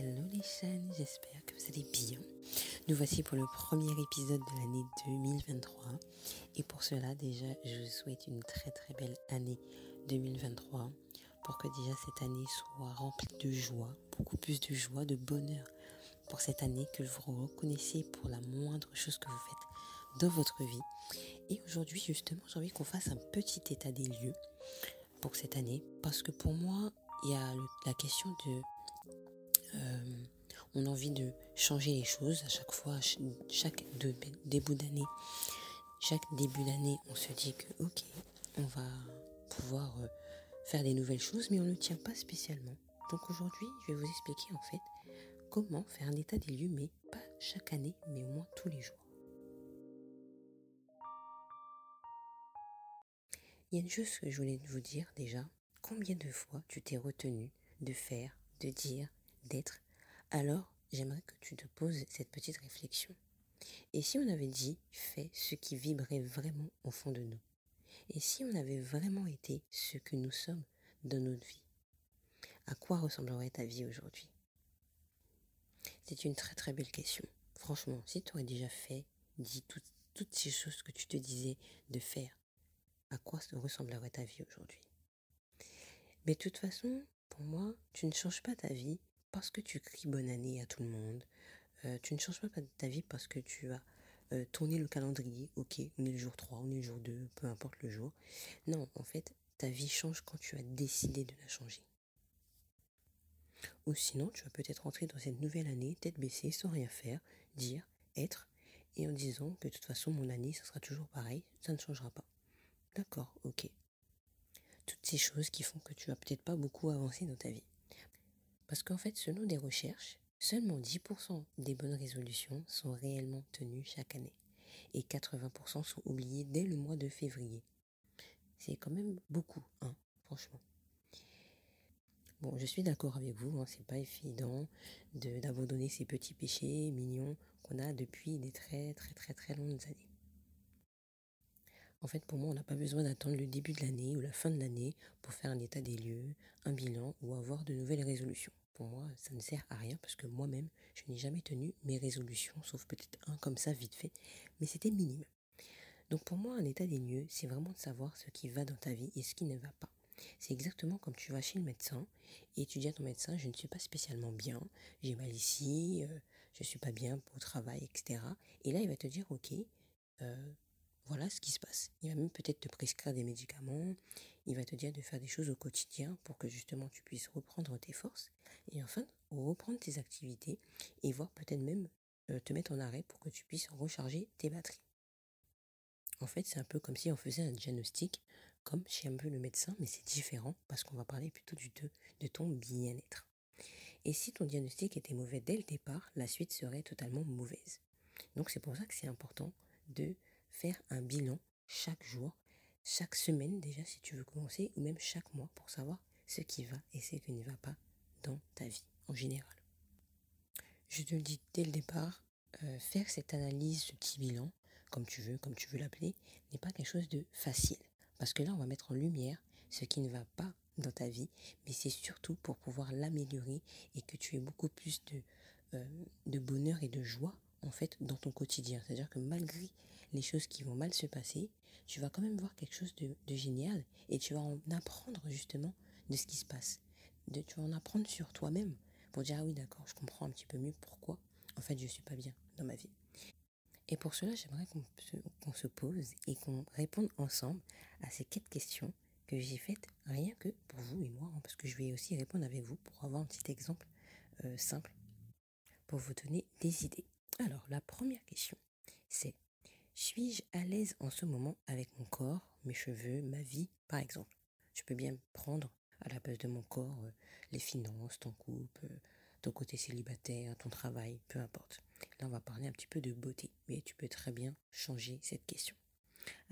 Hello les chaînes, j'espère que vous allez bien. Nous voici pour le premier épisode de l'année 2023. Et pour cela, déjà, je vous souhaite une très très belle année 2023. Pour que déjà cette année soit remplie de joie, beaucoup plus de joie, de bonheur. Pour cette année, que vous reconnaissiez pour la moindre chose que vous faites dans votre vie. Et aujourd'hui, justement, j'ai envie qu'on fasse un petit état des lieux pour cette année. Parce que pour moi, il y a la question de euh, on a envie de changer les choses à chaque fois, chaque début d'année. Chaque début d'année, on se dit que ok, on va pouvoir euh, faire des nouvelles choses, mais on ne tient pas spécialement. Donc aujourd'hui, je vais vous expliquer en fait comment faire un état des lieux, mais pas chaque année, mais au moins tous les jours. Il y a une chose que je voulais vous dire déjà. Combien de fois tu t'es retenu de faire, de dire, d'être, alors j'aimerais que tu te poses cette petite réflexion. Et si on avait dit fais ce qui vibrait vraiment au fond de nous Et si on avait vraiment été ce que nous sommes dans notre vie À quoi ressemblerait ta vie aujourd'hui? C'est une très très belle question. Franchement, si tu aurais déjà fait, dit toutes ces choses que tu te disais de faire, à quoi ressemblerait ta vie aujourd'hui? Mais de toute façon, pour moi, tu ne changes pas ta vie parce que tu cries bonne année à tout le monde. Euh, tu ne changes pas ta vie parce que tu as euh, tourné le calendrier. Ok, on est le jour 3, on est le jour 2, peu importe le jour. Non, en fait, ta vie change quand tu as décidé de la changer. Ou sinon, tu vas peut-être rentrer dans cette nouvelle année, tête baissée, sans rien faire, dire, être, et en disant que de toute façon, mon année, ça sera toujours pareil, ça ne changera pas. D'accord, ok. Toutes ces choses qui font que tu vas peut-être pas beaucoup avancer dans ta vie. Parce qu'en fait, selon des recherches, seulement 10% des bonnes résolutions sont réellement tenues chaque année. Et 80% sont oubliées dès le mois de février. C'est quand même beaucoup, hein, franchement. Bon, je suis d'accord avec vous, hein, c'est pas évident d'abandonner ces petits péchés mignons qu'on a depuis des très très très très longues années. En fait, pour moi, on n'a pas besoin d'attendre le début de l'année ou la fin de l'année pour faire un état des lieux, un bilan ou avoir de nouvelles résolutions. Pour moi, ça ne sert à rien parce que moi-même, je n'ai jamais tenu mes résolutions, sauf peut-être un comme ça vite fait, mais c'était minime. Donc pour moi, un état des lieux, c'est vraiment de savoir ce qui va dans ta vie et ce qui ne va pas. C'est exactement comme tu vas chez le médecin et tu dis à ton médecin, je ne suis pas spécialement bien, j'ai mal ici, euh, je ne suis pas bien au travail, etc. Et là, il va te dire, ok, euh, voilà ce qui se passe. Il va même peut-être te prescrire des médicaments, il va te dire de faire des choses au quotidien pour que justement tu puisses reprendre tes forces et enfin reprendre tes activités et voir peut-être même euh, te mettre en arrêt pour que tu puisses recharger tes batteries. En fait, c'est un peu comme si on faisait un diagnostic, comme chez un peu le médecin, mais c'est différent parce qu'on va parler plutôt du de, de ton bien-être. Et si ton diagnostic était mauvais dès le départ, la suite serait totalement mauvaise. Donc c'est pour ça que c'est important de faire un bilan chaque jour, chaque semaine déjà si tu veux commencer, ou même chaque mois pour savoir ce qui va et ce qui ne va pas dans ta vie en général. Je te le dis dès le départ, euh, faire cette analyse, ce petit bilan, comme tu veux, comme tu veux l'appeler, n'est pas quelque chose de facile. Parce que là, on va mettre en lumière ce qui ne va pas dans ta vie, mais c'est surtout pour pouvoir l'améliorer et que tu aies beaucoup plus de, euh, de bonheur et de joie en fait dans ton quotidien. C'est-à-dire que malgré les choses qui vont mal se passer, tu vas quand même voir quelque chose de, génial et tu vas en apprendre justement de ce qui se passe. Tu vas en apprendre sur toi-même pour dire ah oui d'accord, je comprends un petit peu mieux pourquoi en fait je suis pas bien dans ma vie. Et pour cela, j'aimerais qu'on se, pose et qu'on réponde ensemble à ces quatre questions que j'ai faites rien que pour vous et moi, hein, parce que je vais aussi répondre avec vous pour avoir un petit exemple euh, simple pour vous donner des idées. Alors, la première question, c'est suis-je à l'aise en ce moment avec mon corps, mes cheveux, ma vie, par exemple? Je peux bien prendre à la place de mon corps euh, les finances, ton couple, euh, ton côté célibataire, ton travail, peu importe. Là, on va parler un petit peu de beauté, mais tu peux très bien changer cette question.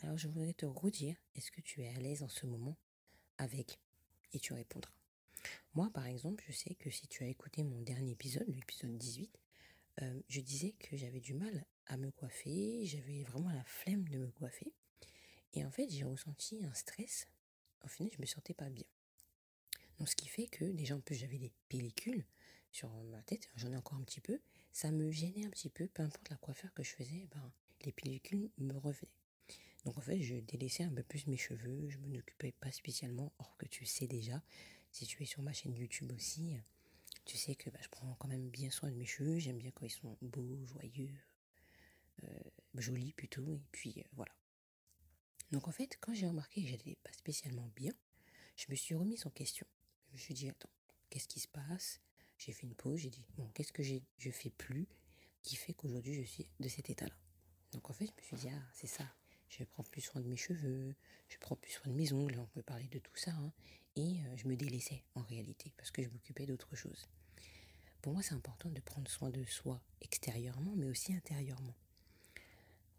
Alors, je voudrais te redire, est-ce que tu es à l'aise en ce moment avec? Et tu répondras. Moi, par exemple, je sais que si tu as écouté mon dernier épisode, l'épisode 18, euh, je disais que j'avais du mal à me coiffer, j'avais vraiment la flemme de me coiffer. Et en fait, j'ai ressenti un stress. Au final, je me sentais pas bien. Donc, ce qui fait que, déjà, en plus, j'avais des pellicules sur ma tête, j'en ai encore un petit peu, ça me gênait un petit peu, peu importe la coiffure que je faisais, ben, les pellicules me revenaient. Donc en fait, je délaissais un peu plus mes cheveux, je m'en occupais pas spécialement, or que tu sais déjà, si tu es sur ma chaîne YouTube aussi, tu sais que bah, je prends quand même bien soin de mes cheveux, j'aime bien quand ils sont beaux, joyeux, euh, jolis plutôt, et puis euh, voilà. Donc en fait, quand j'ai remarqué que j'allais pas spécialement bien, je me suis remise en question. Je me suis dit, attends, qu'est-ce qui se passe? J'ai fait une pause, j'ai dit, bon, qu'est-ce que je fais plus qui fait qu'aujourd'hui je suis de cet état-là? Donc en fait, je me suis dit, ah, c'est ça, je prends plus soin de mes cheveux, je prends plus soin de mes ongles, on peut parler de tout ça. Hein. et euh, je me délaissais en réalité parce que je m'occupais d'autre chose. Pour moi, c'est important de prendre soin de soi extérieurement, mais aussi intérieurement.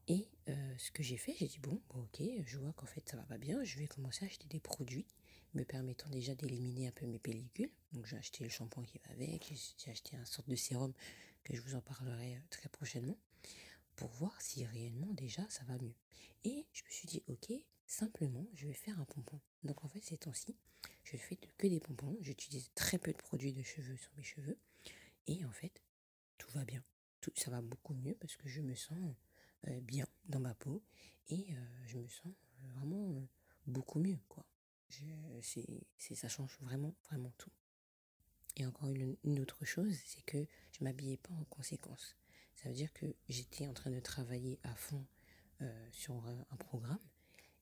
Et euh, ce que j'ai fait, j'ai dit bon, ok, je vois qu'en fait ça va pas bien, je vais commencer à acheter des produits me permettant déjà d'éliminer un peu mes pellicules. Donc j'ai acheté le shampoing qui va avec, j'ai acheté un sorte de sérum que je vous en parlerai euh, très prochainement pour voir si réellement déjà ça va mieux. Et je me suis dit, ok, simplement, je vais faire un pompon. Donc en fait, ces temps-ci, je fais que des pompons. J'utilise très peu de produits de cheveux sur mes cheveux. Et en fait, tout va bien. Ça va beaucoup mieux parce que je me sens bien dans ma peau et euh, je me sens euh, vraiment beaucoup mieux. quoi. c'est, ça change vraiment, vraiment tout. Et encore une, autre chose, c'est que je m'habillais pas en conséquence. Ça veut dire que j'étais en train de travailler à fond euh, sur un, programme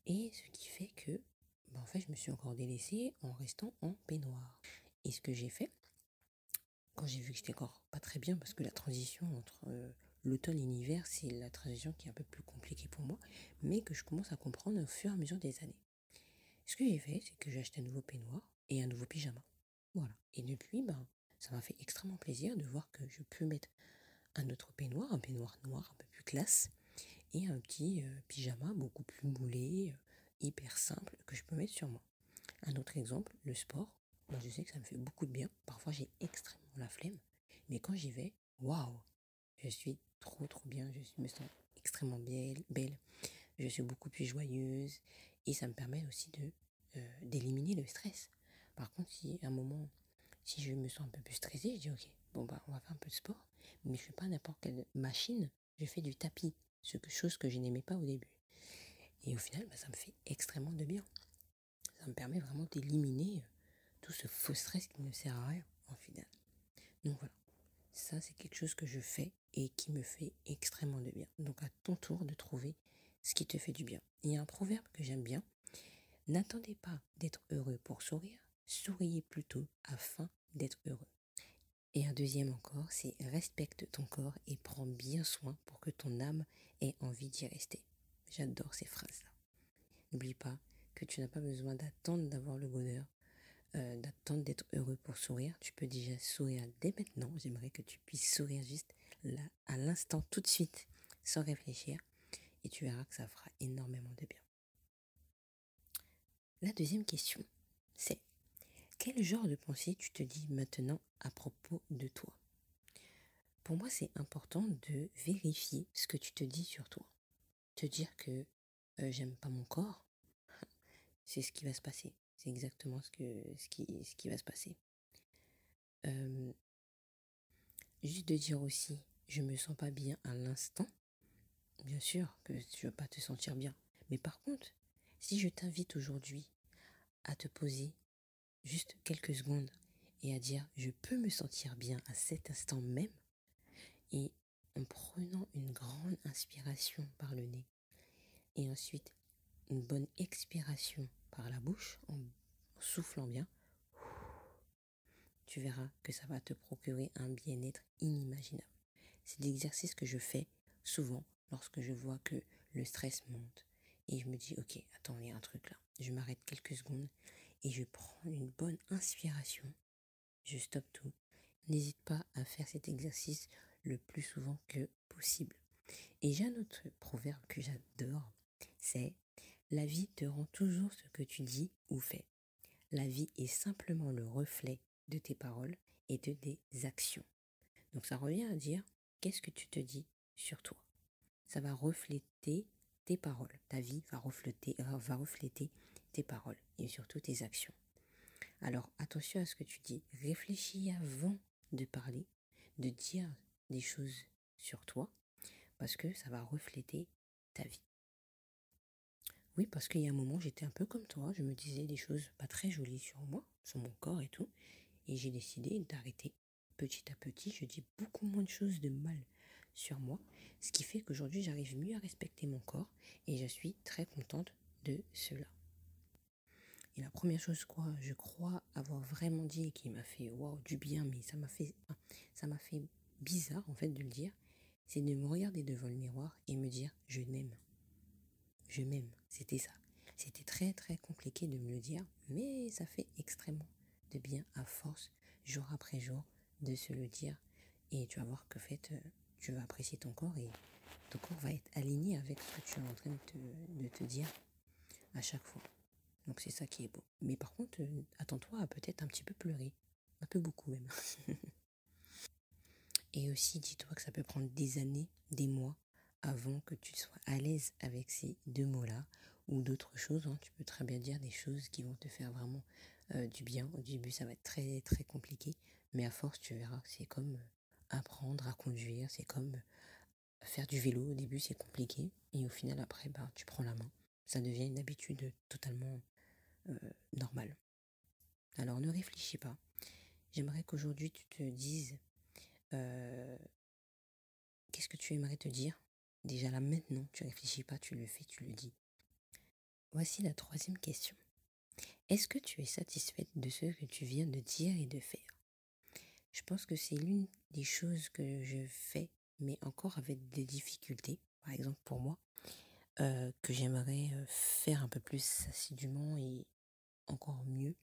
et ce qui fait que ben, en fait je me suis encore délaissée en restant en peignoir. Et ce que j'ai fait, quand j'ai vu que j'étais encore pas très bien, parce que la transition entre euh, l'automne et l'hiver, c'est la transition qui est un peu plus compliquée pour moi, mais que je commence à comprendre au fur et à mesure des années. Ce que j'ai fait, c'est que j'ai acheté un nouveau peignoir et un nouveau pyjama. Voilà. Et depuis, ben, ça m'a fait extrêmement plaisir de voir que je peux mettre un autre peignoir, un peignoir noir un peu plus classe, et un petit euh, pyjama beaucoup plus moulé, euh, hyper simple, que je peux mettre sur moi. Un autre exemple, le sport. Moi, je sais que ça me fait beaucoup de bien. Parfois, j'ai extrêmement la flemme. Mais quand j'y vais, waouh, je suis trop, trop bien. Je me sens extrêmement belle, belle. Je suis beaucoup plus joyeuse. Et ça me permet aussi de euh, d'éliminer le stress. Par contre, si à un moment, si je me sens un peu plus stressée, je dis ok, bon bah on va faire un peu de sport mais je fais pas n'importe quelle machine, je fais du tapis, ce que, chose que je n'aimais pas au début. Et au final, bah, ça me fait extrêmement de bien. Ça me permet vraiment d'éliminer euh, tout ce faux stress qui ne sert à rien, en final. Donc voilà, ça c'est quelque chose que je fais et qui me fait extrêmement de bien. Donc à ton tour de trouver ce qui te fait du bien. Il y a un proverbe que j'aime bien. N'attendez pas d'être heureux pour sourire, souriez plutôt afin d'être heureux. Et un deuxième encore, c'est respecte ton corps et prends bien soin pour que ton âme ait envie d'y rester. J'adore ces phrases-là. N'oublie pas que tu n'as pas besoin d'attendre d'avoir le bonheur, euh, d'attendre d'être heureux pour sourire. Tu peux déjà sourire dès maintenant. J'aimerais que tu puisses sourire juste à l'instant, tout de suite, sans réfléchir. Et tu verras que ça fera énormément de bien. La deuxième question, c'est quel genre de pensée tu te dis maintenant à propos de toi? Pour moi, c'est important de vérifier ce que tu te dis sur toi. Te dire que euh, j'aime pas mon corps, c'est ce qui va se passer. C'est exactement ce qui va se passer. Euh, juste de dire aussi, je me sens pas bien à l'instant. Bien sûr que tu vas pas te sentir bien. Mais par contre, si je t'invite aujourd'hui à te poser juste quelques secondes et à dire je peux me sentir bien à cet instant même et en prenant une grande inspiration par le nez et ensuite une bonne expiration par la bouche en soufflant bien, tu verras que ça va te procurer un bien-être inimaginable. C'est l'exercice que je fais souvent lorsque je vois que le stress monte et je me dis ok attends il y a un truc là. Je m'arrête quelques secondes et je prends une bonne inspiration. Je stoppe tout. N'hésite pas à faire cet exercice le plus souvent que possible. Et j'ai un autre proverbe que j'adore, c'est la vie te rend toujours ce que tu dis ou fais. La vie est simplement le reflet de tes paroles et de tes actions. Donc ça revient à dire qu'est-ce que tu te dis sur toi? Ça va refléter tes paroles. Ta vie va refléter, va refléter tes paroles et surtout tes actions. Alors attention à ce que tu dis. Réfléchis avant de parler, de dire des choses sur toi, parce que ça va refléter ta vie. Oui, parce qu'il y a un moment, j'étais un peu comme toi, je me disais des choses pas très jolies sur moi, sur mon corps et tout, et j'ai décidé d'arrêter. Petit à petit, je dis beaucoup moins de choses de mal sur moi, ce qui fait qu'aujourd'hui, j'arrive mieux à respecter mon corps, et je suis très contente de cela. Et la première chose, quoi, je crois avoir vraiment dit et qui m'a fait waouh du bien, mais ça m'a fait, bizarre en fait de le dire, c'est de me regarder devant le miroir et me dire je m'aime. Je m'aime. C'était ça. C'était très très compliqué de me le dire, mais ça fait extrêmement de bien à force, jour après jour, de se le dire. Et tu vas voir que fait, euh, tu vas apprécier ton corps et ton corps va être aligné avec ce que tu es en train de te, dire à chaque fois. Donc c'est ça qui est beau. Mais par contre, euh, attends-toi à peut-être un petit peu pleurer. Un peu beaucoup même. et aussi, dis-toi que ça peut prendre des années, des mois, avant que tu sois à l'aise avec ces deux mots-là ou d'autres choses. Hein. Tu peux très bien dire des choses qui vont te faire vraiment euh, du bien. Au début, ça va être très très compliqué, mais à force, tu verras. C'est comme euh, apprendre à conduire, c'est comme euh, faire du vélo. Au début, c'est compliqué, et au final, après, bah, tu prends la main. Ça devient une habitude totalement normale. Alors, ne réfléchis pas. J'aimerais qu'aujourd'hui, tu te dises qu'est-ce que tu aimerais te dire? Déjà là maintenant, tu réfléchis pas, tu le fais, tu le dis. Voici la troisième question. Est-ce que tu es satisfaite de ce que tu viens de dire et de faire? Je pense que c'est l'une des choses que je fais, mais encore avec des difficultés, par exemple pour moi, euh, que j'aimerais euh, faire un peu plus assidûment et encore mieux.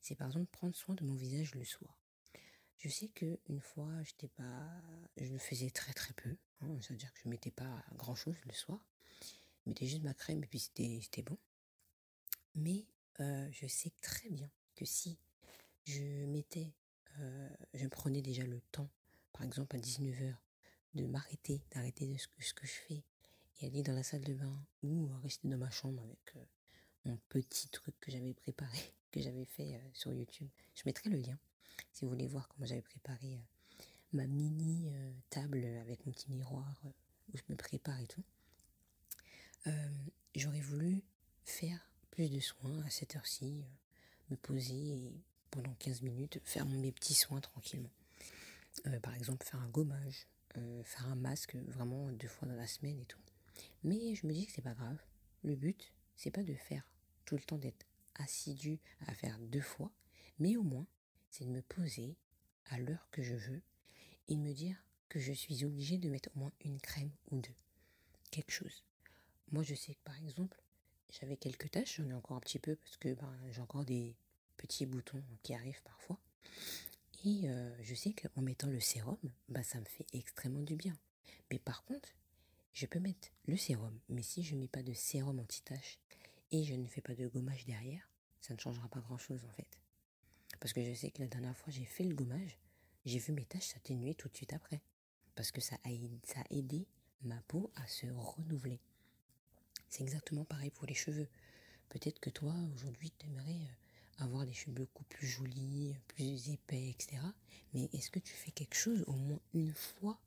C'est par exemple prendre soin de mon visage le soir. Je sais que une fois, pas, je le faisais très très peu. Hein, C'est-à-dire que je mettais pas grand chose le soir. Je mettais juste ma crème et puis c'était bon. Mais euh, je sais très bien que si je mettais, euh, je prenais déjà le temps, par exemple à 19h, de m'arrêter, d'arrêter ce que, ce que je fais et aller dans la salle de bain ou rester dans ma chambre avec euh, mon petit truc que j'avais préparé, que j'avais fait sur YouTube. Je mettrai le lien si vous voulez voir comment j'avais préparé euh, ma mini euh, table avec mon petit miroir euh, où je me prépare et tout, j'aurais voulu faire plus de soins à cette heure-ci, me poser et pendant 15 minutes faire mes petits soins tranquillement. par exemple, faire un gommage, faire un masque vraiment deux fois dans la semaine et tout. Mais je me dis que c'est pas grave. Le but, c'est pas de faire tout le temps d'être assidu à faire deux fois, mais au moins c'est de me poser à l'heure que je veux et de me dire que je suis obligée de mettre au moins une crème ou deux. Quelque chose. Moi, je sais que par exemple, j'avais quelques taches, j'en ai encore un petit peu parce que ben, j'ai encore des petits boutons qui arrivent parfois. Et euh, je sais qu'en mettant le sérum, bah, ça me fait extrêmement du bien. Mais par contre, je peux mettre le sérum, mais si je ne mets pas de sérum anti-tache et je ne fais pas de gommage derrière, ça ne changera pas grand-chose en fait. Parce que je sais que la dernière fois, j'ai fait le gommage, j'ai vu mes taches s'atténuer tout de suite après. Parce que ça a, ça a aidé ma peau à se renouveler. C'est exactement pareil pour les cheveux. Peut-être que toi, aujourd'hui, tu aimerais euh, avoir des cheveux beaucoup plus jolis, plus épais, etc. Mais est-ce que tu fais quelque chose au moins une fois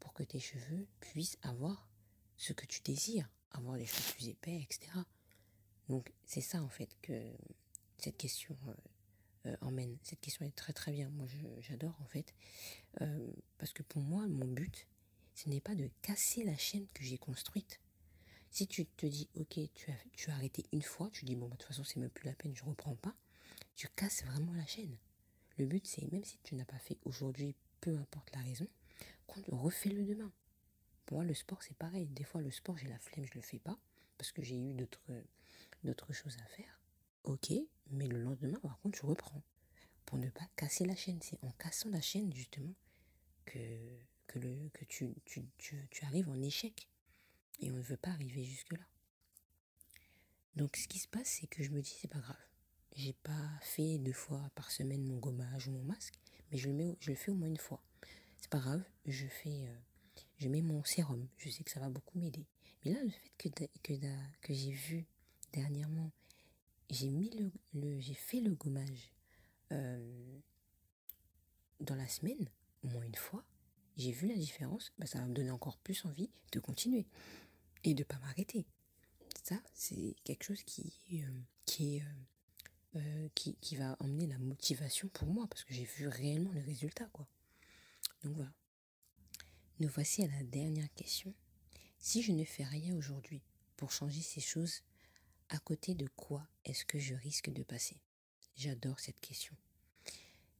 pour que tes cheveux puissent avoir ce que tu désires, avoir des cheveux plus épais, etc. Donc c'est ça en fait que cette question euh, euh, emmène Cette question est très très bien. Moi, j'adore en fait. Euh, parce que pour moi, mon but, ce n'est pas de casser la chaîne que j'ai construite. Si tu te dis, ok, tu as, tu as arrêté une fois, tu dis, bon, bah, de toute façon, c'est même plus la peine, je reprends pas. Tu casses vraiment la chaîne. Le but, c'est, même si tu n'as pas fait aujourd'hui, peu importe la raison, qu'on refait le demain. Pour moi, le sport, c'est pareil. Des fois, le sport, j'ai la flemme, je le fais pas, parce que j'ai eu d'autres choses à faire. Ok, mais le lendemain, par contre, je reprends. Pour ne pas casser la chaîne. C'est en cassant la chaîne, justement, que, que, le, que tu, tu, tu, arrives en échec. Et on ne veut pas arriver jusque-là. Donc, ce qui se passe, c'est que je me dis, c'est pas grave. J'ai pas fait deux fois par semaine mon gommage ou mon masque, mais je le, mets, je le fais au moins une fois. C'est pas grave, je fais, euh, je mets mon sérum. Je sais que ça va beaucoup m'aider. Mais là, le fait que, que, j'ai vu dernièrement j'ai mis le, j'ai fait le gommage euh, dans la semaine, au moins une fois, j'ai vu la différence, bah, ça va me donner encore plus envie de continuer et de pas m'arrêter. Ça, c'est quelque chose qui, euh, qui, euh, euh, qui, qui, va emmener la motivation pour moi parce que j'ai vu réellement le résultat. Quoi. Donc voilà. Nous voici à la dernière question. Si je ne fais rien aujourd'hui pour changer ces choses, à côté de quoi est-ce que je risque de passer? J'adore cette question.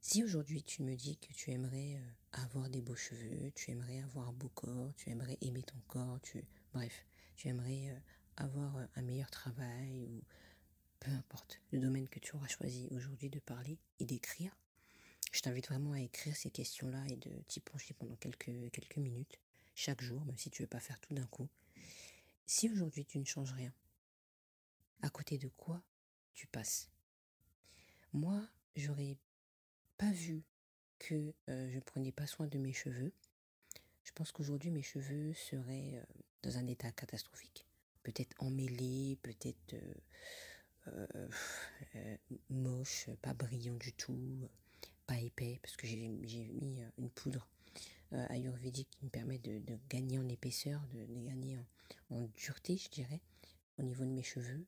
Si aujourd'hui tu me dis que tu aimerais avoir des beaux cheveux, tu aimerais avoir un beau corps, tu aimerais aimer ton corps, tu bref, tu aimerais euh, avoir euh, un meilleur travail ou peu importe le domaine que tu auras choisi aujourd'hui de parler et d'écrire, je t'invite vraiment à écrire ces questions-là et de t'y pencher pendant quelques, quelques minutes, chaque jour, même si tu ne veux pas faire tout d'un coup. Si aujourd'hui tu ne changes rien, à côté de quoi tu passes? Moi, j'aurais pas vu que euh, je prenais pas soin de mes cheveux, je pense qu'aujourd'hui mes cheveux seraient dans un état catastrophique. Peut-être emmêlés, peut-être euh, moche, pas brillant du tout, pas épais, parce que j'ai mis une poudre ayurvédique qui me permet de, gagner en épaisseur, de, gagner en, dureté, je dirais, au niveau de mes cheveux.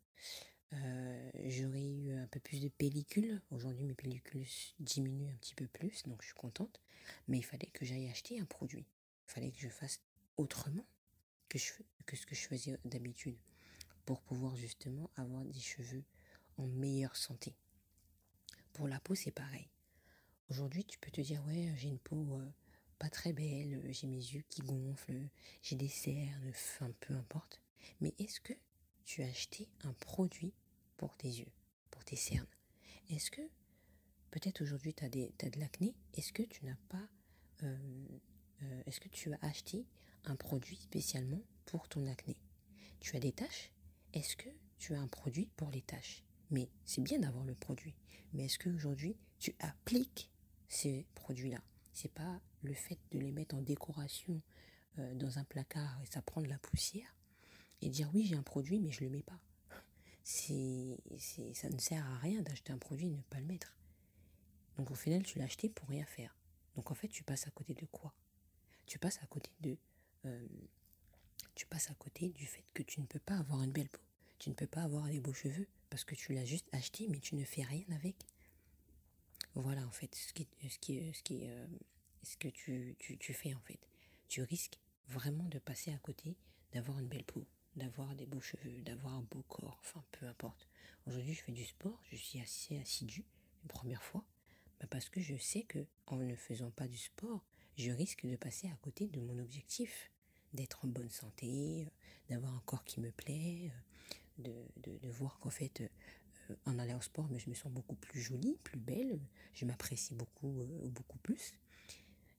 Euh, j'aurais eu un peu plus de pellicules. Aujourd'hui, mes pellicules diminuent un petit peu plus, donc je suis contente. Mais il fallait que j'aille acheter un produit. Il fallait que je fasse autrement que, ce que je faisais d'habitude pour pouvoir justement avoir des cheveux en meilleure santé. Pour la peau, c'est pareil. Aujourd'hui, tu peux te dire, ouais, j'ai une peau euh, pas très belle, j'ai mes yeux qui gonflent, j'ai des cernes, enfin, peu importe. Mais est-ce que tu as acheté un produit pour tes yeux, pour tes cernes? Est-ce que, peut-être aujourd'hui tu as, as, de l'acné, est-ce que tu n'as pas, euh, euh, est-ce que tu as acheté un produit spécialement pour ton acné Tu as des taches Est-ce que tu as un produit pour les taches Mais c'est bien d'avoir le produit. Mais est-ce qu'aujourd'hui tu appliques ces produits-là? C'est pas le fait de les mettre en décoration euh, dans un placard et ça prend de la poussière et dire oui j'ai un produit mais je le mets pas. Ça ne sert à rien d'acheter un produit et ne pas le mettre. Donc au final tu l'as acheté pour rien faire. Donc en fait tu passes à côté de quoi? Tu passes à côté de euh, tu passes à côté du fait que tu ne peux pas avoir une belle peau. Tu ne peux pas avoir des beaux cheveux parce que tu l'as juste acheté mais tu ne fais rien avec. Voilà en fait ce qui, ce qui, ce qui, euh, ce que tu, tu, tu fais en fait. Tu risques vraiment de passer à côté d'avoir une belle peau d'avoir des beaux cheveux, d'avoir un beau corps, enfin peu importe. Aujourd'hui, je fais du sport, je suis assez assidu, une première fois, bah, parce que je sais que en ne faisant pas du sport, je risque de passer à côté de mon objectif, d'être en bonne santé, euh, d'avoir un corps qui me plaît, euh, de, voir qu'en fait, euh, en allant au sport, mais je me sens beaucoup plus jolie, plus belle, je m'apprécie beaucoup, beaucoup plus.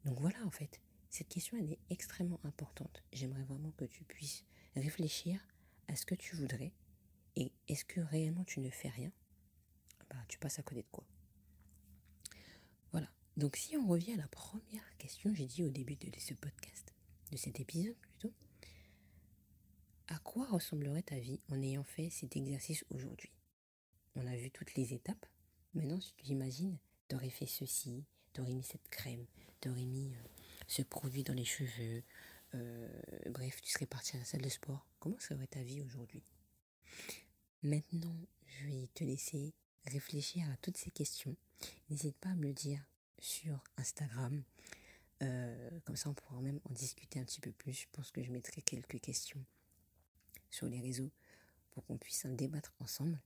Donc voilà, en fait, cette question, elle est extrêmement importante. J'aimerais vraiment que tu puisses réfléchir à ce que tu voudrais et est-ce que réellement tu ne fais rien? Bah, Tu passes à côté de quoi? Donc si on revient à la première question, j'ai dit au début de ce podcast, de cet épisode plutôt, à quoi ressemblerait ta vie en ayant fait cet exercice aujourd'hui? On a vu toutes les étapes. Maintenant, si tu t'imagines, t'aurais fait ceci, t'aurais mis cette crème, t'aurais mis euh, ce produit dans les cheveux, euh, bref, tu serais parti à la salle de sport. Comment serait ta vie aujourd'hui? Maintenant, je vais te laisser réfléchir à toutes ces questions. N'hésite pas à me le dire sur Instagram. Euh, comme ça, on pourra même en discuter un petit peu plus. Je pense que je mettrai quelques questions sur les réseaux pour qu'on puisse en débattre ensemble.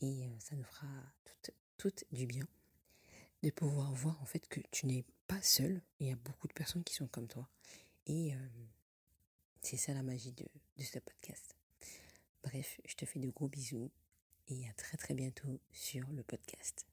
Et euh, ça nous fera tout, du bien de pouvoir voir en fait que tu n'es pas seul. Il y a beaucoup de personnes qui sont comme toi. Et euh, c'est ça la magie de, de ce podcast. Bref, je te fais de gros bisous et à très très bientôt sur le podcast.